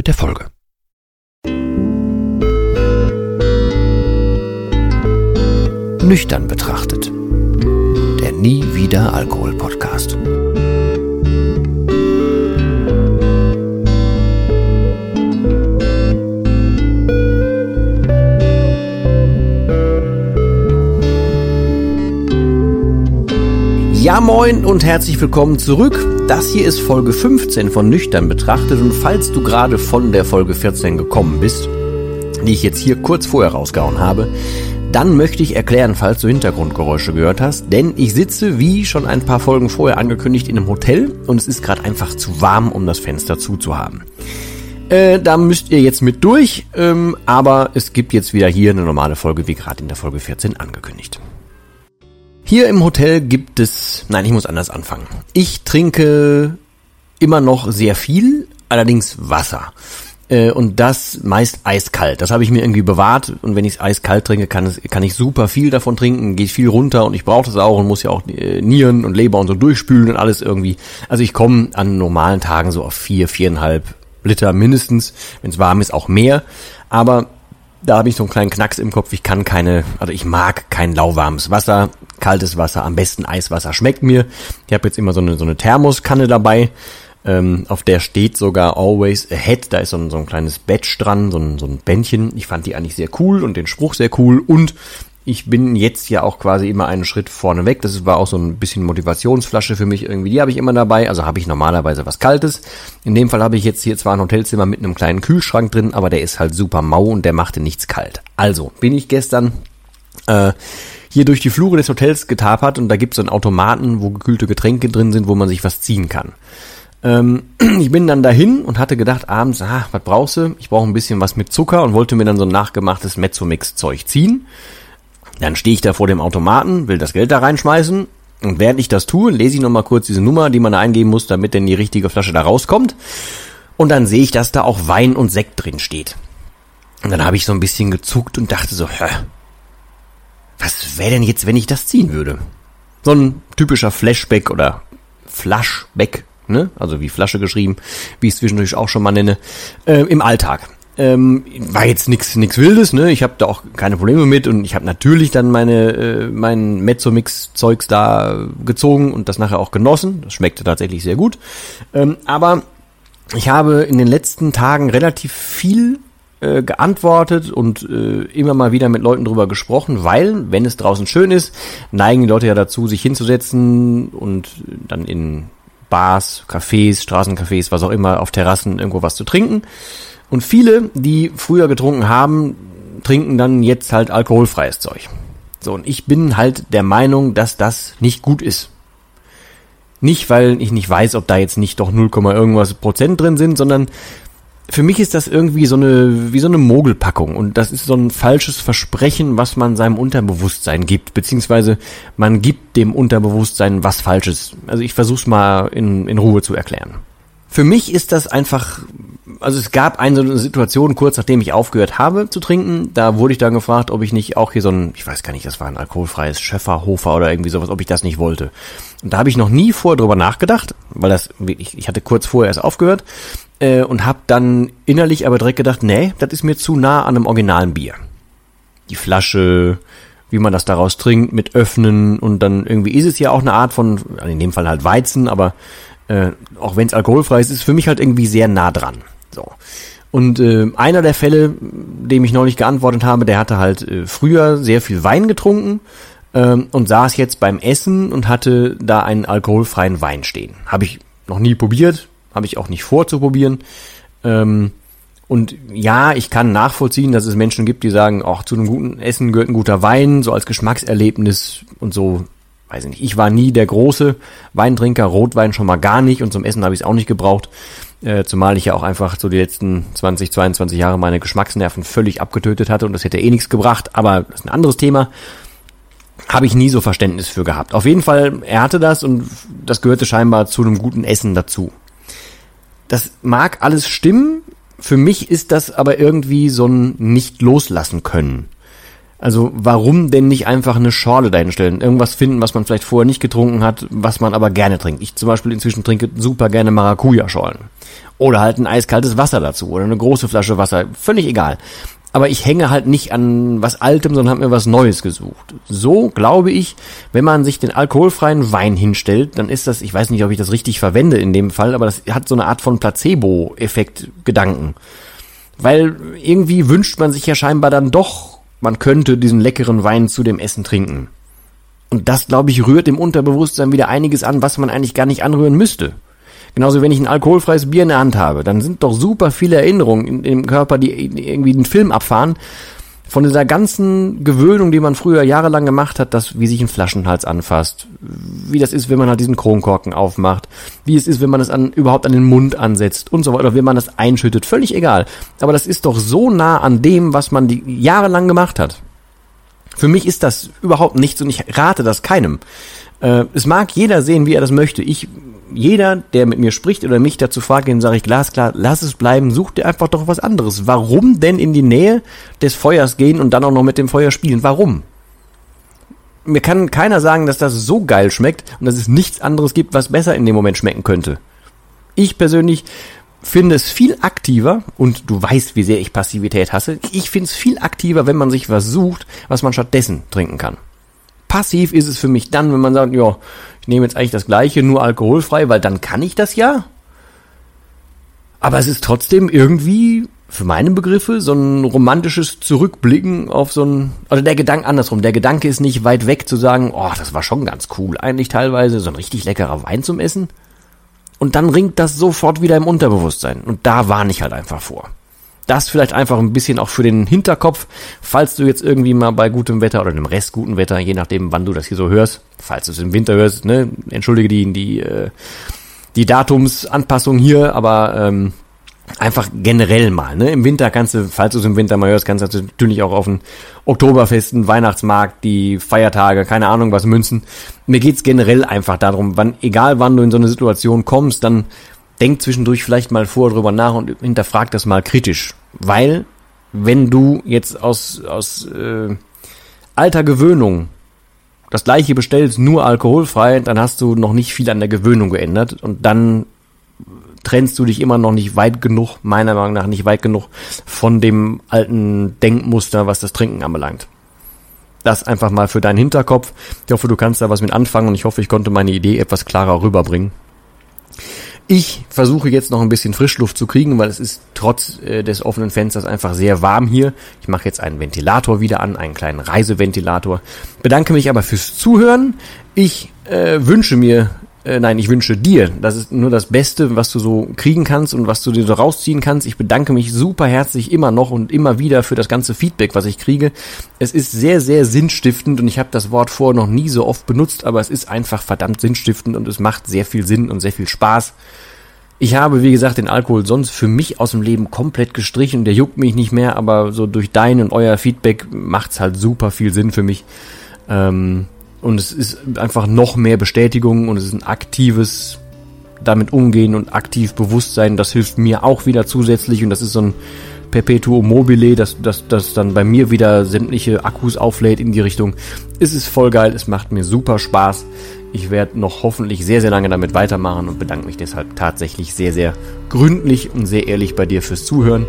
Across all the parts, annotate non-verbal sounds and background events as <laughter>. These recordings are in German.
mit der Folge. Nüchtern betrachtet. Der Nie wieder Alkohol Podcast. Ja moin und herzlich willkommen zurück. Das hier ist Folge 15 von Nüchtern betrachtet und falls du gerade von der Folge 14 gekommen bist, die ich jetzt hier kurz vorher rausgehauen habe, dann möchte ich erklären, falls du Hintergrundgeräusche gehört hast, denn ich sitze, wie schon ein paar Folgen vorher angekündigt, in einem Hotel und es ist gerade einfach zu warm, um das Fenster zuzuhaben. Äh, da müsst ihr jetzt mit durch, ähm, aber es gibt jetzt wieder hier eine normale Folge, wie gerade in der Folge 14 angekündigt. Hier im Hotel gibt es, nein, ich muss anders anfangen. Ich trinke immer noch sehr viel, allerdings Wasser. Äh, und das meist eiskalt. Das habe ich mir irgendwie bewahrt. Und wenn ich es eiskalt trinke, kann, es, kann ich super viel davon trinken, geht viel runter und ich brauche das auch und muss ja auch äh, Nieren und Leber und so durchspülen und alles irgendwie. Also ich komme an normalen Tagen so auf vier, viereinhalb Liter mindestens. Wenn es warm ist, auch mehr. Aber da habe ich so einen kleinen Knacks im Kopf. Ich kann keine, also ich mag kein lauwarmes Wasser, kaltes Wasser, am besten Eiswasser schmeckt mir. Ich habe jetzt immer so eine so eine Thermoskanne dabei. Ähm, auf der steht sogar Always Ahead. Da ist so ein, so ein kleines Badge dran, so ein, so ein Bändchen. Ich fand die eigentlich sehr cool und den Spruch sehr cool. Und ich bin jetzt ja auch quasi immer einen Schritt vorne weg. Das war auch so ein bisschen Motivationsflasche für mich irgendwie. Die habe ich immer dabei. Also habe ich normalerweise was Kaltes. In dem Fall habe ich jetzt hier zwar ein Hotelzimmer mit einem kleinen Kühlschrank drin, aber der ist halt super mau und der machte nichts kalt. Also bin ich gestern äh, hier durch die Flure des Hotels getapert und da gibt es so einen Automaten, wo gekühlte Getränke drin sind, wo man sich was ziehen kann. Ähm, <clears throat> ich bin dann dahin und hatte gedacht abends, ah, was brauchst du? Ich brauche ein bisschen was mit Zucker und wollte mir dann so ein nachgemachtes Mezzomix-Zeug ziehen. Dann stehe ich da vor dem Automaten, will das Geld da reinschmeißen und während ich das tue, lese ich nochmal kurz diese Nummer, die man da eingeben muss, damit denn die richtige Flasche da rauskommt. Und dann sehe ich, dass da auch Wein und Sekt drin steht. Und dann habe ich so ein bisschen gezuckt und dachte so, hä, was wäre denn jetzt, wenn ich das ziehen würde? So ein typischer Flashback oder Flashback, ne? Also wie Flasche geschrieben, wie ich es zwischendurch auch schon mal nenne, äh, im Alltag. Ähm, war jetzt nix nix Wildes, ne? Ich habe da auch keine Probleme mit und ich habe natürlich dann meine äh, mein Mezzomix Zeugs da gezogen und das nachher auch genossen. Das schmeckte tatsächlich sehr gut. Ähm, aber ich habe in den letzten Tagen relativ viel äh, geantwortet und äh, immer mal wieder mit Leuten drüber gesprochen, weil, wenn es draußen schön ist, neigen die Leute ja dazu, sich hinzusetzen und dann in Bars, Cafés, Straßencafés, was auch immer, auf Terrassen irgendwo was zu trinken. Und viele, die früher getrunken haben, trinken dann jetzt halt alkoholfreies Zeug. So, und ich bin halt der Meinung, dass das nicht gut ist. Nicht, weil ich nicht weiß, ob da jetzt nicht doch 0, irgendwas Prozent drin sind, sondern für mich ist das irgendwie so eine, wie so eine Mogelpackung und das ist so ein falsches Versprechen, was man seinem Unterbewusstsein gibt, beziehungsweise man gibt dem Unterbewusstsein was Falsches. Also ich versuch's mal in, in Ruhe zu erklären. Für mich ist das einfach, also es gab eine Situation kurz nachdem ich aufgehört habe zu trinken, da wurde ich dann gefragt, ob ich nicht auch hier so ein, ich weiß gar nicht, das war ein alkoholfreies Schöfferhofer oder irgendwie sowas, ob ich das nicht wollte. Und da habe ich noch nie vorher drüber nachgedacht, weil das, ich, ich hatte kurz vorher erst aufgehört äh, und habe dann innerlich aber direkt gedacht, nee, das ist mir zu nah an einem originalen Bier. Die Flasche, wie man das daraus trinkt, mit öffnen und dann irgendwie ist es ja auch eine Art von, in dem Fall halt Weizen, aber äh, auch wenn es alkoholfrei ist, ist für mich halt irgendwie sehr nah dran. So. Und äh, einer der Fälle, dem ich neulich geantwortet habe, der hatte halt äh, früher sehr viel Wein getrunken ähm, und saß jetzt beim Essen und hatte da einen alkoholfreien Wein stehen. Habe ich noch nie probiert, habe ich auch nicht vor zu probieren. Ähm, und ja, ich kann nachvollziehen, dass es Menschen gibt, die sagen, auch zu einem guten Essen gehört ein guter Wein, so als Geschmackserlebnis und so weiß ich nicht, ich war nie der große Weintrinker, Rotwein schon mal gar nicht und zum Essen habe ich es auch nicht gebraucht. Äh, zumal ich ja auch einfach so die letzten 20, 22 Jahre meine Geschmacksnerven völlig abgetötet hatte und das hätte eh nichts gebracht, aber das ist ein anderes Thema. Habe ich nie so Verständnis für gehabt. Auf jeden Fall, er hatte das und das gehörte scheinbar zu einem guten Essen dazu. Das mag alles stimmen, für mich ist das aber irgendwie so ein nicht loslassen können. Also warum denn nicht einfach eine Schorle dahinstellen? Irgendwas finden, was man vielleicht vorher nicht getrunken hat, was man aber gerne trinkt. Ich zum Beispiel inzwischen trinke super gerne Maracuja-Schorlen. Oder halt ein eiskaltes Wasser dazu oder eine große Flasche Wasser. Völlig egal. Aber ich hänge halt nicht an was Altem, sondern habe mir was Neues gesucht. So glaube ich, wenn man sich den alkoholfreien Wein hinstellt, dann ist das, ich weiß nicht, ob ich das richtig verwende in dem Fall, aber das hat so eine Art von Placebo-Effekt Gedanken. Weil irgendwie wünscht man sich ja scheinbar dann doch man könnte diesen leckeren Wein zu dem Essen trinken. Und das, glaube ich, rührt im Unterbewusstsein wieder einiges an, was man eigentlich gar nicht anrühren müsste. Genauso, wenn ich ein alkoholfreies Bier in der Hand habe, dann sind doch super viele Erinnerungen in, im Körper, die irgendwie den Film abfahren, von dieser ganzen Gewöhnung, die man früher jahrelang gemacht hat, dass wie sich ein Flaschenhals anfasst, wie das ist, wenn man halt diesen Kronkorken aufmacht, wie es ist, wenn man es an, überhaupt an den Mund ansetzt und so weiter, oder wenn man das einschüttet, völlig egal. Aber das ist doch so nah an dem, was man die jahrelang gemacht hat. Für mich ist das überhaupt nichts und ich rate das keinem. Äh, es mag jeder sehen, wie er das möchte. Ich jeder, der mit mir spricht oder mich dazu fragt, dem sage ich glasklar, lass es bleiben, such dir einfach doch was anderes. Warum denn in die Nähe des Feuers gehen und dann auch noch mit dem Feuer spielen? Warum? Mir kann keiner sagen, dass das so geil schmeckt und dass es nichts anderes gibt, was besser in dem Moment schmecken könnte. Ich persönlich finde es viel aktiver, und du weißt, wie sehr ich Passivität hasse, ich finde es viel aktiver, wenn man sich was sucht, was man stattdessen trinken kann. Passiv ist es für mich dann, wenn man sagt, ja, ich nehme jetzt eigentlich das gleiche, nur alkoholfrei, weil dann kann ich das ja. Aber es ist trotzdem irgendwie, für meine Begriffe, so ein romantisches Zurückblicken auf so ein, also der Gedanke andersrum. Der Gedanke ist nicht weit weg zu sagen, oh, das war schon ganz cool eigentlich teilweise, so ein richtig leckerer Wein zum Essen. Und dann ringt das sofort wieder im Unterbewusstsein. Und da warne ich halt einfach vor das vielleicht einfach ein bisschen auch für den Hinterkopf, falls du jetzt irgendwie mal bei gutem Wetter oder dem Rest guten Wetter, je nachdem, wann du das hier so hörst, falls du es im Winter hörst, ne, entschuldige die, die, äh, die Datumsanpassung hier, aber ähm, einfach generell mal. Ne? Im Winter kannst du, falls du es im Winter mal hörst, kannst du natürlich auch auf den Oktoberfesten, Weihnachtsmarkt, die Feiertage, keine Ahnung was münzen. Mir geht's generell einfach darum, wann, egal wann du in so eine Situation kommst, dann denk zwischendurch vielleicht mal vor drüber nach und hinterfrag das mal kritisch. Weil, wenn du jetzt aus, aus äh, alter Gewöhnung das gleiche bestellst, nur alkoholfrei, dann hast du noch nicht viel an der Gewöhnung geändert und dann trennst du dich immer noch nicht weit genug, meiner Meinung nach nicht weit genug, von dem alten Denkmuster, was das Trinken anbelangt. Das einfach mal für deinen Hinterkopf. Ich hoffe, du kannst da was mit anfangen und ich hoffe, ich konnte meine Idee etwas klarer rüberbringen. Ich versuche jetzt noch ein bisschen Frischluft zu kriegen, weil es ist trotz äh, des offenen Fensters einfach sehr warm hier. Ich mache jetzt einen Ventilator wieder an, einen kleinen Reiseventilator. Bedanke mich aber fürs Zuhören. Ich äh, wünsche mir, äh, nein, ich wünsche dir, das ist nur das Beste, was du so kriegen kannst und was du dir so rausziehen kannst. Ich bedanke mich super herzlich immer noch und immer wieder für das ganze Feedback, was ich kriege. Es ist sehr, sehr sinnstiftend und ich habe das Wort vorher noch nie so oft benutzt, aber es ist einfach verdammt sinnstiftend und es macht sehr viel Sinn und sehr viel Spaß. Ich habe, wie gesagt, den Alkohol sonst für mich aus dem Leben komplett gestrichen. Der juckt mich nicht mehr, aber so durch dein und euer Feedback macht's halt super viel Sinn für mich. Ähm, und es ist einfach noch mehr Bestätigung und es ist ein aktives damit umgehen und aktiv Bewusstsein. Das hilft mir auch wieder zusätzlich und das ist so ein Perpetuum mobile, dass das, das dann bei mir wieder sämtliche Akkus auflädt in die Richtung. Es ist voll geil, es macht mir super Spaß. Ich werde noch hoffentlich sehr, sehr lange damit weitermachen und bedanke mich deshalb tatsächlich sehr, sehr gründlich und sehr ehrlich bei dir fürs Zuhören.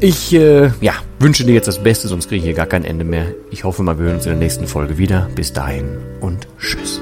Ich äh, ja, wünsche dir jetzt das Beste, sonst kriege ich hier gar kein Ende mehr. Ich hoffe mal, wir hören uns in der nächsten Folge wieder. Bis dahin und tschüss.